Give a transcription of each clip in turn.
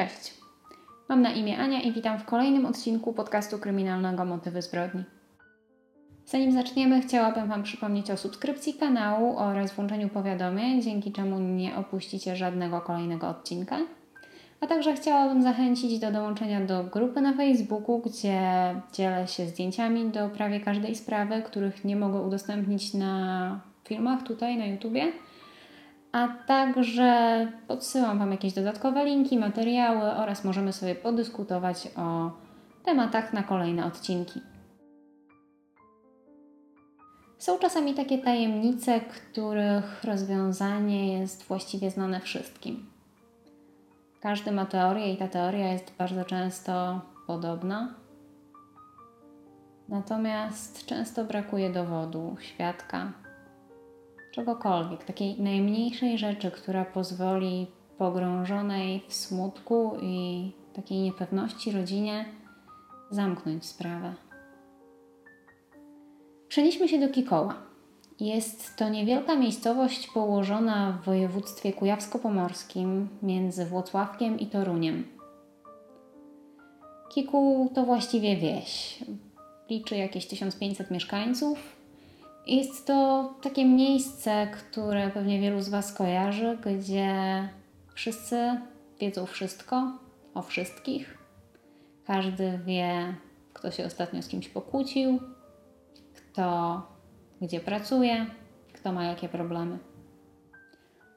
Cześć. Mam na imię Ania i witam w kolejnym odcinku podcastu kryminalnego Motywy zbrodni. Zanim zaczniemy, chciałabym Wam przypomnieć o subskrypcji kanału oraz włączeniu powiadomień, dzięki czemu nie opuścicie żadnego kolejnego odcinka. A także chciałabym zachęcić do dołączenia do grupy na Facebooku, gdzie dzielę się zdjęciami do prawie każdej sprawy, których nie mogę udostępnić na filmach tutaj na YouTubie a także podsyłam Wam jakieś dodatkowe linki, materiały oraz możemy sobie podyskutować o tematach na kolejne odcinki. Są czasami takie tajemnice, których rozwiązanie jest właściwie znane wszystkim. Każdy ma teorię i ta teoria jest bardzo często podobna. Natomiast często brakuje dowodu, świadka, czegokolwiek, takiej najmniejszej rzeczy, która pozwoli pogrążonej w smutku i takiej niepewności rodzinie zamknąć sprawę. Przenieśmy się do Kikoła. Jest to niewielka miejscowość położona w województwie kujawsko-pomorskim między Włocławkiem i Toruniem. Kikuł to właściwie wieś. Liczy jakieś 1500 mieszkańców, jest to takie miejsce, które pewnie wielu z Was kojarzy, gdzie wszyscy wiedzą wszystko o wszystkich. Każdy wie, kto się ostatnio z kimś pokłócił, kto gdzie pracuje, kto ma jakie problemy.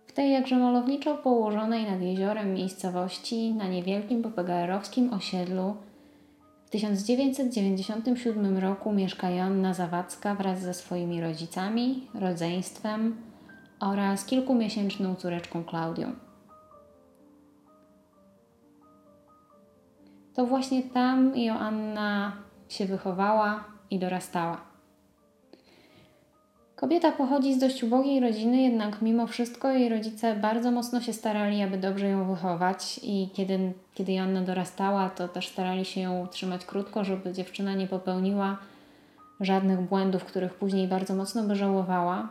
W tej jakże malowniczo położonej nad jeziorem miejscowości na niewielkim popegajerowskim osiedlu 1997 roku mieszka Joanna Zawadzka wraz ze swoimi rodzicami, rodzeństwem oraz kilkumiesięczną córeczką Klaudią. To właśnie tam Joanna się wychowała i dorastała. Kobieta pochodzi z dość ubogiej rodziny, jednak mimo wszystko jej rodzice bardzo mocno się starali, aby dobrze ją wychować i kiedy, kiedy Joanna dorastała, to też starali się ją trzymać krótko, żeby dziewczyna nie popełniła żadnych błędów, których później bardzo mocno by żałowała.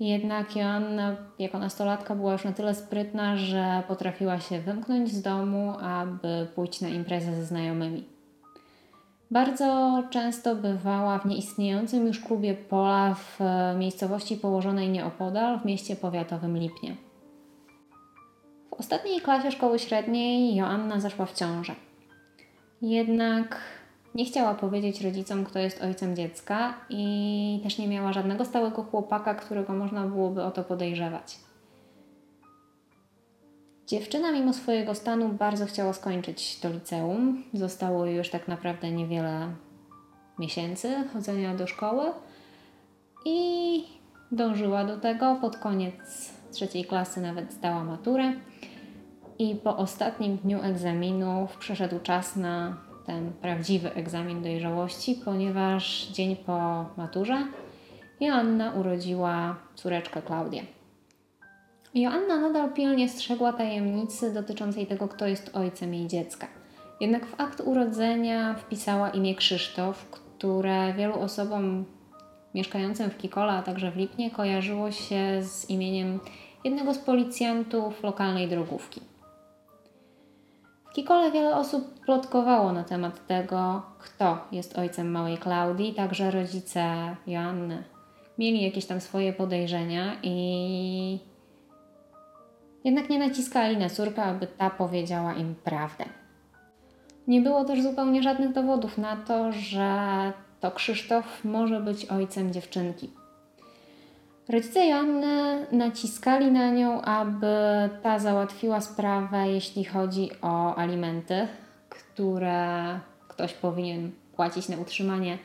Jednak Joanna jako nastolatka była już na tyle sprytna, że potrafiła się wymknąć z domu, aby pójść na imprezę ze znajomymi. Bardzo często bywała w nieistniejącym już klubie Pola w e, miejscowości położonej nieopodal w mieście powiatowym Lipnie. W ostatniej klasie szkoły średniej Joanna zaszła w ciążę. Jednak nie chciała powiedzieć rodzicom, kto jest ojcem dziecka i też nie miała żadnego stałego chłopaka, którego można byłoby o to podejrzewać. Dziewczyna mimo swojego stanu bardzo chciała skończyć to liceum. Zostało już tak naprawdę niewiele miesięcy chodzenia do szkoły i dążyła do tego. Pod koniec trzeciej klasy nawet zdała maturę i po ostatnim dniu egzaminów przyszedł czas na ten prawdziwy egzamin dojrzałości, ponieważ dzień po maturze Joanna urodziła córeczkę Klaudię. Joanna nadal pilnie strzegła tajemnicy dotyczącej tego, kto jest ojcem jej dziecka. Jednak w akt urodzenia wpisała imię Krzysztof, które wielu osobom mieszkającym w Kikola, a także w Lipnie kojarzyło się z imieniem jednego z policjantów lokalnej drogówki. W Kikole wiele osób plotkowało na temat tego, kto jest ojcem małej Klaudii, także rodzice Joanny mieli jakieś tam swoje podejrzenia i jednak nie naciskali na córkę, aby ta powiedziała im prawdę. Nie było też zupełnie żadnych dowodów na to, że to Krzysztof może być ojcem dziewczynki. Rodzice Joanny naciskali na nią, aby ta załatwiła sprawę, jeśli chodzi o alimenty, które ktoś powinien płacić na utrzymanie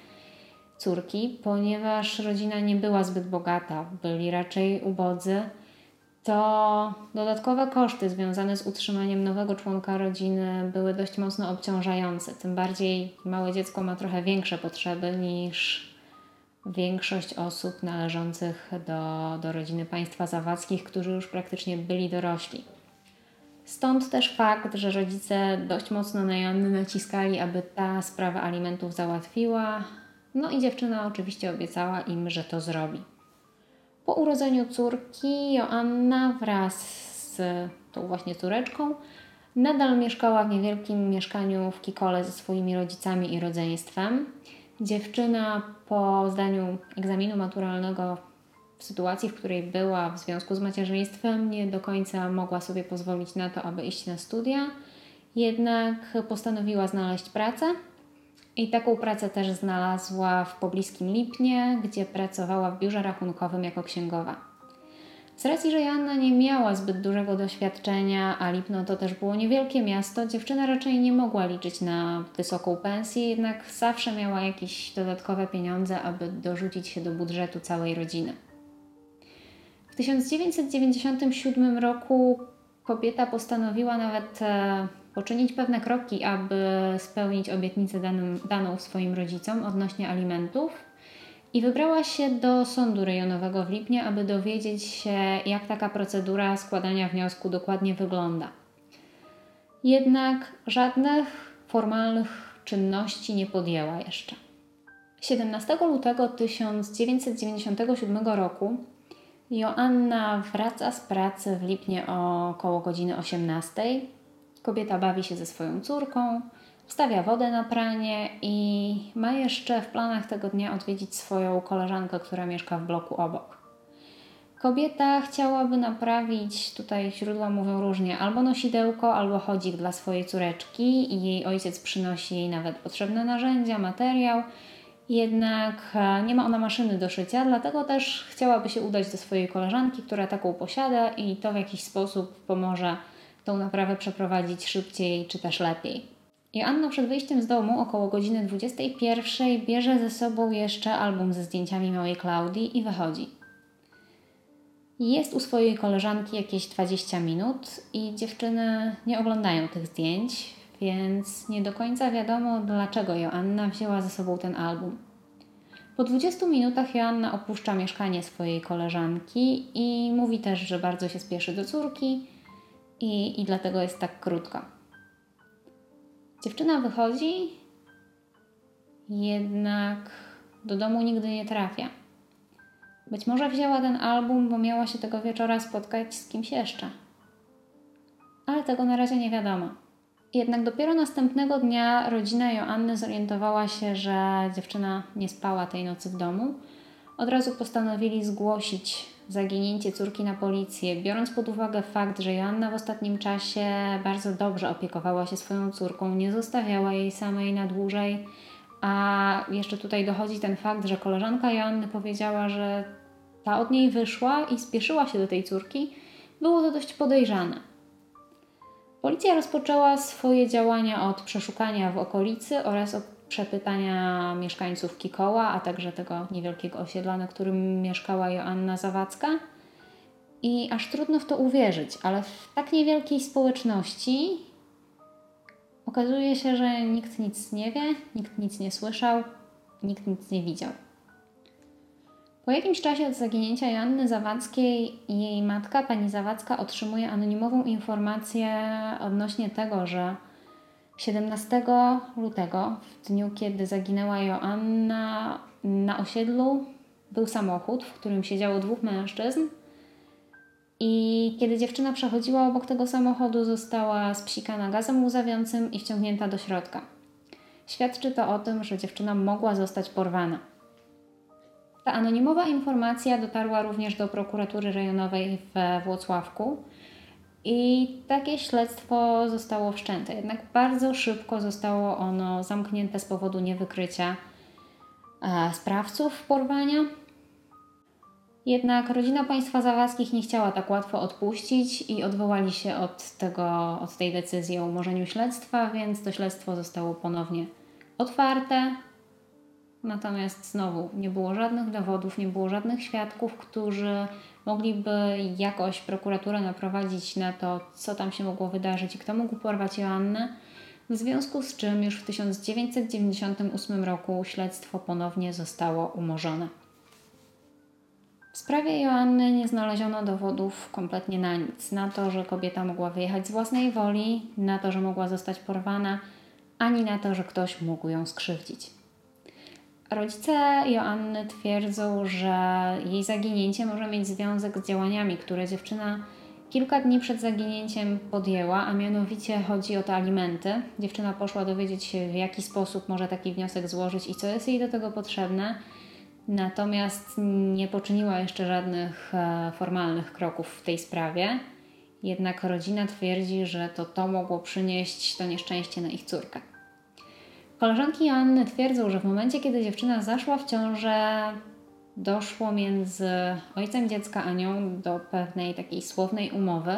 córki, ponieważ rodzina nie była zbyt bogata, byli raczej ubodzy to dodatkowe koszty związane z utrzymaniem nowego członka rodziny były dość mocno obciążające. Tym bardziej małe dziecko ma trochę większe potrzeby niż większość osób należących do, do rodziny państwa zawackich, którzy już praktycznie byli dorośli. Stąd też fakt, że rodzice dość mocno na Joannę naciskali, aby ta sprawa alimentów załatwiła. No i dziewczyna oczywiście obiecała im, że to zrobi. Po urodzeniu córki Joanna wraz z tą właśnie córeczką Nadal mieszkała w niewielkim mieszkaniu w Kikole ze swoimi rodzicami i rodzeństwem. Dziewczyna po zdaniu egzaminu maturalnego w sytuacji, w której była w związku z macierzyństwem, nie do końca mogła sobie pozwolić na to, aby iść na studia, jednak postanowiła znaleźć pracę i taką pracę też znalazła w pobliskim Lipnie, gdzie pracowała w biurze rachunkowym jako księgowa. Z racji, że Joanna nie miała zbyt dużego doświadczenia, a Lipno to też było niewielkie miasto, dziewczyna raczej nie mogła liczyć na wysoką pensję, jednak zawsze miała jakieś dodatkowe pieniądze, aby dorzucić się do budżetu całej rodziny. W 1997 roku kobieta postanowiła nawet e, poczynić pewne kroki, aby spełnić obietnicę daną, daną swoim rodzicom odnośnie alimentów i wybrała się do sądu rejonowego w Lipnie, aby dowiedzieć się, jak taka procedura składania wniosku dokładnie wygląda. Jednak żadnych formalnych czynności nie podjęła jeszcze. 17 lutego 1997 roku Joanna wraca z pracy w Lipnie około godziny 18. Kobieta bawi się ze swoją córką, wstawia wodę na pranie i ma jeszcze w planach tego dnia odwiedzić swoją koleżankę, która mieszka w bloku obok. Kobieta chciałaby naprawić, tutaj źródła mówią różnie, albo nosidełko, albo chodzik dla swojej córeczki i jej ojciec przynosi jej nawet potrzebne narzędzia, materiał. Jednak e, nie ma ona maszyny do szycia, dlatego też chciałaby się udać do swojej koleżanki, która taką posiada i to w jakiś sposób pomoże tą naprawę przeprowadzić szybciej czy też lepiej. Joanna przed wyjściem z domu około godziny 21 bierze ze sobą jeszcze album ze zdjęciami małej Klaudii i wychodzi. Jest u swojej koleżanki jakieś 20 minut i dziewczyny nie oglądają tych zdjęć, więc nie do końca wiadomo, dlaczego Joanna wzięła ze sobą ten album. Po 20 minutach Joanna opuszcza mieszkanie swojej koleżanki i mówi też, że bardzo się spieszy do córki i, i dlatego jest tak krótko. Dziewczyna wychodzi, jednak do domu nigdy nie trafia. Być może wzięła ten album, bo miała się tego wieczora spotkać z kimś jeszcze. Ale tego na razie nie wiadomo. Jednak dopiero następnego dnia rodzina Joanny zorientowała się, że dziewczyna nie spała tej nocy w domu. Od razu postanowili zgłosić zaginięcie córki na policję, biorąc pod uwagę fakt, że Joanna w ostatnim czasie bardzo dobrze opiekowała się swoją córką, nie zostawiała jej samej na dłużej, a jeszcze tutaj dochodzi ten fakt, że koleżanka Joanny powiedziała, że ta od niej wyszła i spieszyła się do tej córki, było to dość podejrzane. Policja rozpoczęła swoje działania od przeszukania w okolicy oraz od przepytania mieszkańców Kikoła, a także tego niewielkiego osiedla, na którym mieszkała Joanna Zawadzka. I aż trudno w to uwierzyć, ale w tak niewielkiej społeczności okazuje się, że nikt nic nie wie, nikt nic nie słyszał, nikt nic nie widział. Po jakimś czasie od zaginięcia Joanny Zawadzkiej jej matka, pani Zawadzka, otrzymuje anonimową informację odnośnie tego, że 17 lutego, w dniu kiedy zaginęła Joanna, na osiedlu był samochód, w którym siedziało dwóch mężczyzn. I kiedy dziewczyna przechodziła obok tego samochodu, została spsikana gazem łzawiącym i wciągnięta do środka. Świadczy to o tym, że dziewczyna mogła zostać porwana. Ta anonimowa informacja dotarła również do prokuratury rejonowej we Włocławku i takie śledztwo zostało wszczęte. Jednak bardzo szybko zostało ono zamknięte z powodu niewykrycia e, sprawców porwania. Jednak rodzina państwa Zawadzkich nie chciała tak łatwo odpuścić i odwołali się od, tego, od tej decyzji o umorzeniu śledztwa, więc to śledztwo zostało ponownie otwarte. Natomiast znowu nie było żadnych dowodów, nie było żadnych świadków, którzy mogliby jakoś prokuraturę naprowadzić na to, co tam się mogło wydarzyć i kto mógł porwać Joannę, w związku z czym już w 1998 roku śledztwo ponownie zostało umorzone. W sprawie Joanny nie znaleziono dowodów kompletnie na nic. Na to, że kobieta mogła wyjechać z własnej woli, na to, że mogła zostać porwana, ani na to, że ktoś mógł ją skrzywdzić. Rodzice Joanny twierdzą, że jej zaginięcie może mieć związek z działaniami, które dziewczyna kilka dni przed zaginięciem podjęła, a mianowicie chodzi o te alimenty. Dziewczyna poszła dowiedzieć się, w jaki sposób może taki wniosek złożyć i co jest jej do tego potrzebne. Natomiast nie poczyniła jeszcze żadnych e, formalnych kroków w tej sprawie. Jednak rodzina twierdzi, że to to mogło przynieść to nieszczęście na ich córkę. Koleżanki Joanny twierdzą, że w momencie, kiedy dziewczyna zaszła w ciążę, doszło między ojcem dziecka a nią do pewnej takiej słownej umowy,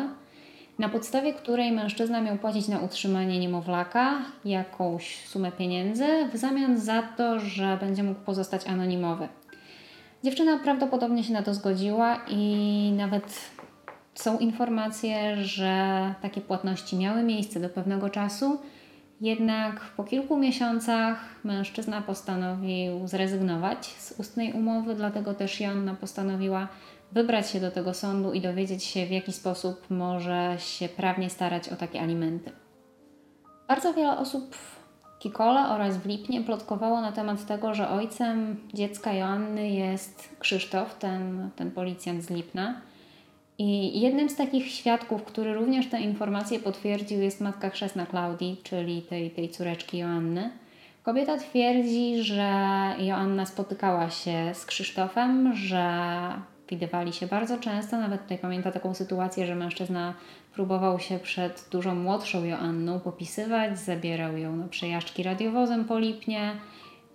na podstawie której mężczyzna miał płacić na utrzymanie niemowlaka jakąś sumę pieniędzy w zamian za to, że będzie mógł pozostać anonimowy. Dziewczyna prawdopodobnie się na to zgodziła i nawet są informacje, że takie płatności miały miejsce do pewnego czasu jednak po kilku miesiącach mężczyzna postanowił zrezygnować z ustnej umowy, dlatego też Joanna postanowiła wybrać się do tego sądu i dowiedzieć się, w jaki sposób może się prawnie starać o takie alimenty. Bardzo wiele osób w Kikole oraz w Lipnie plotkowało na temat tego, że ojcem dziecka Joanny jest Krzysztof, ten, ten policjant z Lipna. I jednym z takich świadków, który również te informacje potwierdził, jest matka chrzestna Klaudii, czyli tej, tej córeczki Joanny. Kobieta twierdzi, że Joanna spotykała się z Krzysztofem, że widywali się bardzo często. Nawet tutaj pamięta taką sytuację, że mężczyzna próbował się przed dużo młodszą Joanną popisywać, zabierał ją na przejażdżki radiowozem po Lipnie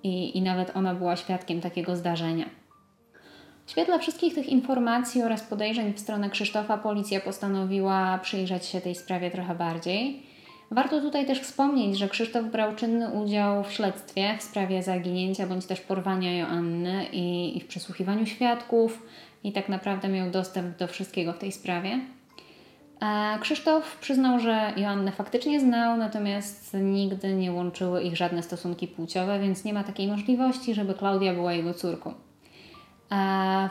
i, i nawet ona była świadkiem takiego zdarzenia. W świetle wszystkich tych informacji oraz podejrzeń w stronę Krzysztofa policja postanowiła przyjrzeć się tej sprawie trochę bardziej. Warto tutaj też wspomnieć, że Krzysztof brał czynny udział w śledztwie w sprawie zaginięcia bądź też porwania Joanny i, i w przesłuchiwaniu świadków i tak naprawdę miał dostęp do wszystkiego w tej sprawie. A Krzysztof przyznał, że Joannę faktycznie znał, natomiast nigdy nie łączyły ich żadne stosunki płciowe, więc nie ma takiej możliwości, żeby Klaudia była jego córką.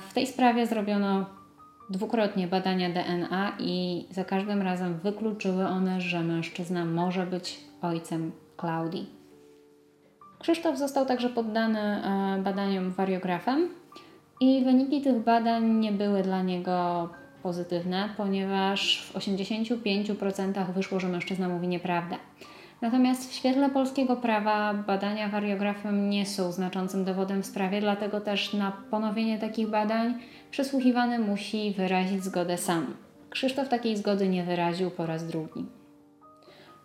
W tej sprawie zrobiono dwukrotnie badania DNA i za każdym razem wykluczyły one, że mężczyzna może być ojcem Klaudii. Krzysztof został także poddany e, badaniom wariografem i wyniki tych badań nie były dla niego pozytywne, ponieważ w 85% wyszło, że mężczyzna mówi nieprawdę. Natomiast w świetle polskiego prawa badania wariografem nie są znaczącym dowodem w sprawie, dlatego też na ponowienie takich badań przesłuchiwany musi wyrazić zgodę sam. Krzysztof takiej zgody nie wyraził po raz drugi.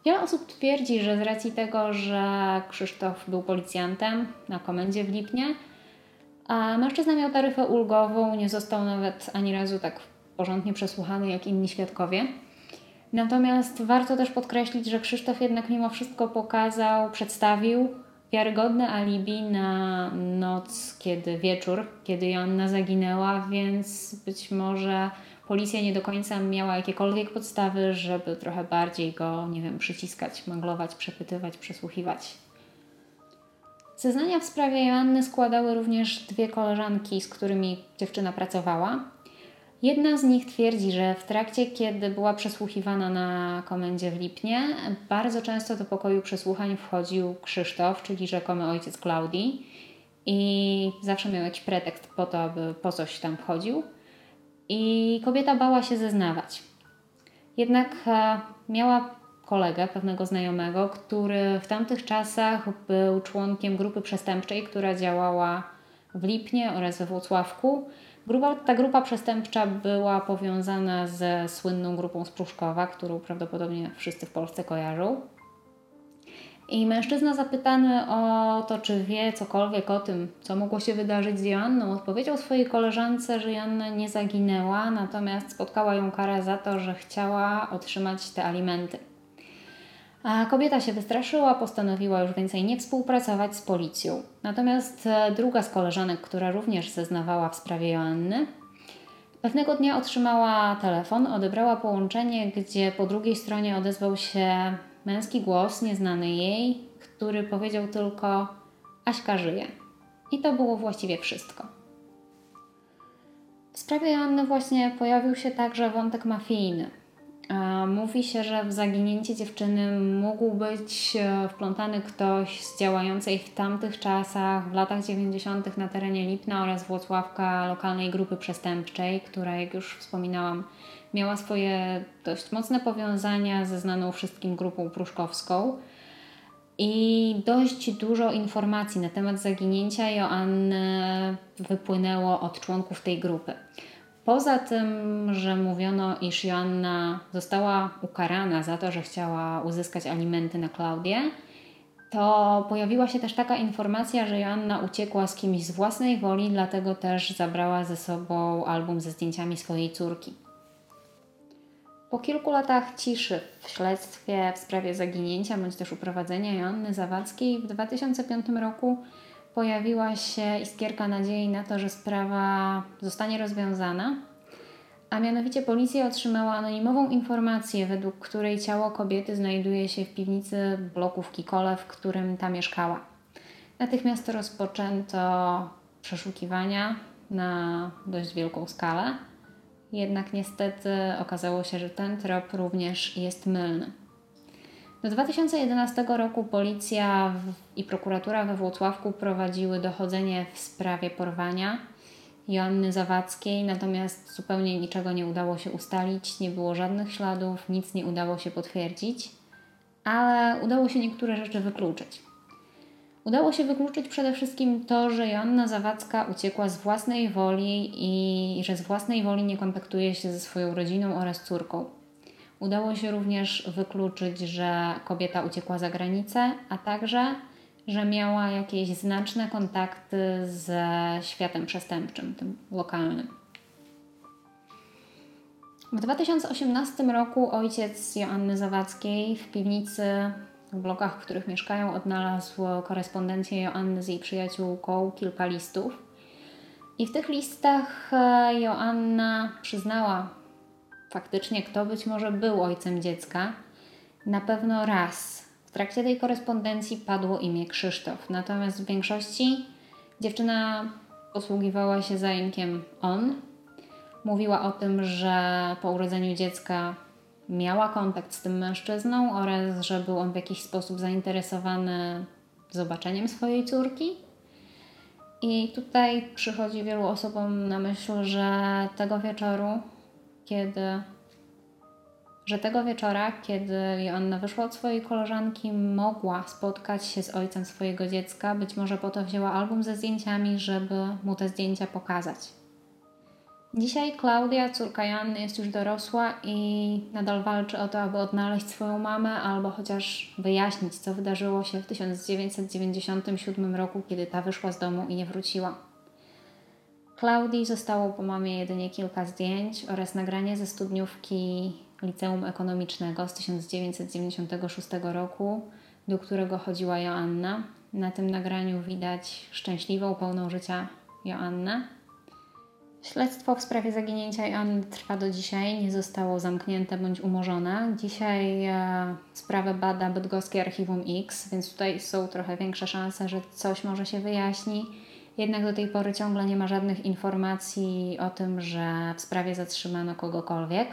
Wiele osób twierdzi, że z racji tego, że Krzysztof był policjantem na komendzie w Lipnie, a mężczyzna miał taryfę ulgową, nie został nawet ani razu tak porządnie przesłuchany jak inni świadkowie. Natomiast warto też podkreślić, że Krzysztof jednak mimo wszystko pokazał, przedstawił wiarygodne alibi na noc, kiedy wieczór, kiedy Joanna zaginęła, więc być może policja nie do końca miała jakiekolwiek podstawy, żeby trochę bardziej go, nie wiem, przyciskać, manglować, przepytywać, przesłuchiwać. Zeznania w sprawie Joanny składały również dwie koleżanki, z którymi dziewczyna pracowała. Jedna z nich twierdzi, że w trakcie, kiedy była przesłuchiwana na komendzie w Lipnie, bardzo często do pokoju przesłuchań wchodził Krzysztof, czyli rzekomy ojciec Klaudii, i zawsze miał jakiś pretekst po to, aby po coś tam wchodził. I kobieta bała się zeznawać. Jednak e, miała kolegę, pewnego znajomego, który w tamtych czasach był członkiem grupy przestępczej, która działała w Lipnie oraz we Włocławku Grupa, ta grupa przestępcza była powiązana ze słynną grupą z Pruszkowa, którą prawdopodobnie wszyscy w Polsce kojarzą. I mężczyzna zapytany o to, czy wie cokolwiek o tym, co mogło się wydarzyć z Joanną, odpowiedział swojej koleżance, że Joanna nie zaginęła, natomiast spotkała ją kara za to, że chciała otrzymać te alimenty. A kobieta się wystraszyła, postanowiła już więcej nie współpracować z policją. Natomiast e, druga z koleżanek, która również zeznawała w sprawie Joanny, pewnego dnia otrzymała telefon, odebrała połączenie, gdzie po drugiej stronie odezwał się męski głos, nieznany jej, który powiedział tylko: Aśka żyje. I to było właściwie wszystko. W sprawie Joanny właśnie pojawił się także wątek mafijny. Mówi się, że w zaginięcie dziewczyny mógł być e, wplątany ktoś z działającej w tamtych czasach, w latach 90. na terenie Lipna oraz Włocławka lokalnej grupy przestępczej, która, jak już wspominałam, miała swoje dość mocne powiązania ze znaną wszystkim grupą pruszkowską. I dość dużo informacji na temat zaginięcia Joanny wypłynęło od członków tej grupy. Poza tym, że mówiono, iż Joanna została ukarana za to, że chciała uzyskać alimenty na Klaudię, to pojawiła się też taka informacja, że Joanna uciekła z kimś z własnej woli, dlatego też zabrała ze sobą album ze zdjęciami swojej córki. Po kilku latach ciszy w śledztwie w sprawie zaginięcia bądź też uprowadzenia Joanny Zawadzkiej w 2005 roku pojawiła się iskierka nadziei na to, że sprawa zostanie rozwiązana, a mianowicie policja otrzymała anonimową informację, według której ciało kobiety znajduje się w piwnicy bloku w Kikole, w którym ta mieszkała. Natychmiast rozpoczęto przeszukiwania na dość wielką skalę, jednak niestety okazało się, że ten trop również jest mylny. Do 2011 roku policja i prokuratura we Włocławku prowadziły dochodzenie w sprawie porwania Joanny Zawadzkiej, natomiast zupełnie niczego nie udało się ustalić, nie było żadnych śladów, nic nie udało się potwierdzić, ale udało się niektóre rzeczy wykluczyć. Udało się wykluczyć przede wszystkim to, że Joanna Zawadzka uciekła z własnej woli i że z własnej woli nie kontaktuje się ze swoją rodziną oraz córką. Udało się również wykluczyć, że kobieta uciekła za granicę, a także, że miała jakieś znaczne kontakty ze światem przestępczym, tym lokalnym. W 2018 roku ojciec Joanny Zawadzkiej w piwnicy, w blokach, w których mieszkają, odnalazł korespondencję Joanny z jej przyjaciółką, kilka listów. I w tych listach e, Joanna przyznała faktycznie kto być może był ojcem dziecka. Na pewno raz w trakcie tej korespondencji padło imię Krzysztof, natomiast w większości dziewczyna posługiwała się zajękiem on. Mówiła o tym, że po urodzeniu dziecka miała kontakt z tym mężczyzną oraz że był on w jakiś sposób zainteresowany zobaczeniem swojej córki. I tutaj przychodzi wielu osobom na myśl, że tego wieczoru kiedy że tego wieczora, kiedy Joanna wyszła od swojej koleżanki, mogła spotkać się z ojcem swojego dziecka. Być może po to wzięła album ze zdjęciami, żeby mu te zdjęcia pokazać. Dzisiaj Klaudia, córka Joanny, jest już dorosła i nadal walczy o to, aby odnaleźć swoją mamę albo chociaż wyjaśnić, co wydarzyło się w 1997 roku, kiedy ta wyszła z domu i nie wróciła. Klaudii zostało po mamie jedynie kilka zdjęć oraz nagranie ze studniówki Liceum Ekonomicznego z 1996 roku, do którego chodziła Joanna. Na tym nagraniu widać szczęśliwą, pełną życia Joannę. Śledztwo w sprawie zaginięcia Joanny trwa do dzisiaj, nie zostało zamknięte bądź umorzone. Dzisiaj e, sprawę bada bydgoskie Archiwum X, więc tutaj są trochę większe szanse, że coś może się wyjaśni. Jednak do tej pory ciągle nie ma żadnych informacji o tym, że w sprawie zatrzymano kogokolwiek.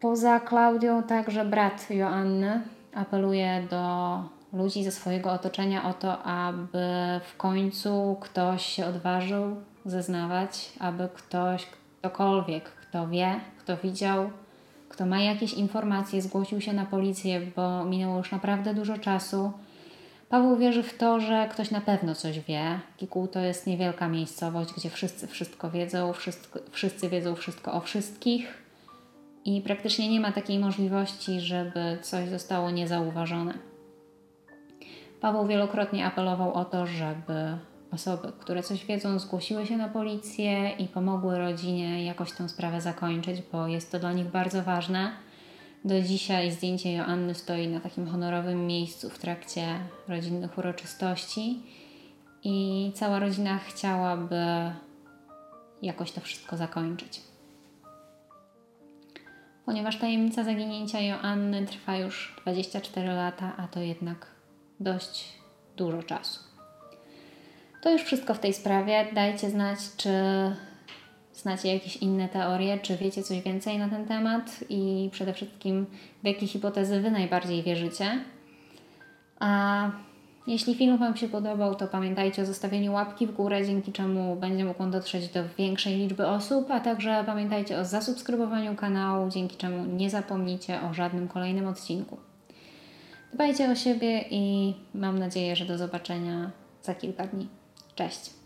Poza Klaudią także brat Joanny apeluje do ludzi ze swojego otoczenia o to, aby w końcu ktoś się odważył zeznawać, aby ktoś, ktokolwiek, kto wie, kto widział, kto ma jakieś informacje, zgłosił się na policję, bo minęło już naprawdę dużo czasu Paweł wierzy w to, że ktoś na pewno coś wie. Kikuł to jest niewielka miejscowość, gdzie wszyscy wszystko wiedzą, wszystko, wszyscy wiedzą wszystko o wszystkich i praktycznie nie ma takiej możliwości, żeby coś zostało niezauważone. Paweł wielokrotnie apelował o to, żeby osoby, które coś wiedzą, zgłosiły się na policję i pomogły rodzinie jakoś tę sprawę zakończyć, bo jest to dla nich bardzo ważne do dzisiaj zdjęcie Joanny stoi na takim honorowym miejscu w trakcie rodzinnych uroczystości i cała rodzina chciałaby jakoś to wszystko zakończyć. Ponieważ tajemnica zaginięcia Joanny trwa już 24 lata, a to jednak dość dużo czasu. To już wszystko w tej sprawie. Dajcie znać, czy znacie jakieś inne teorie, czy wiecie coś więcej na ten temat i przede wszystkim w jakie hipotezy Wy najbardziej wierzycie. A jeśli film Wam się podobał, to pamiętajcie o zostawieniu łapki w górę, dzięki czemu będzie mógł on dotrzeć do większej liczby osób, a także pamiętajcie o zasubskrybowaniu kanału, dzięki czemu nie zapomnicie o żadnym kolejnym odcinku. Dbajcie o siebie i mam nadzieję, że do zobaczenia za kilka dni. Cześć!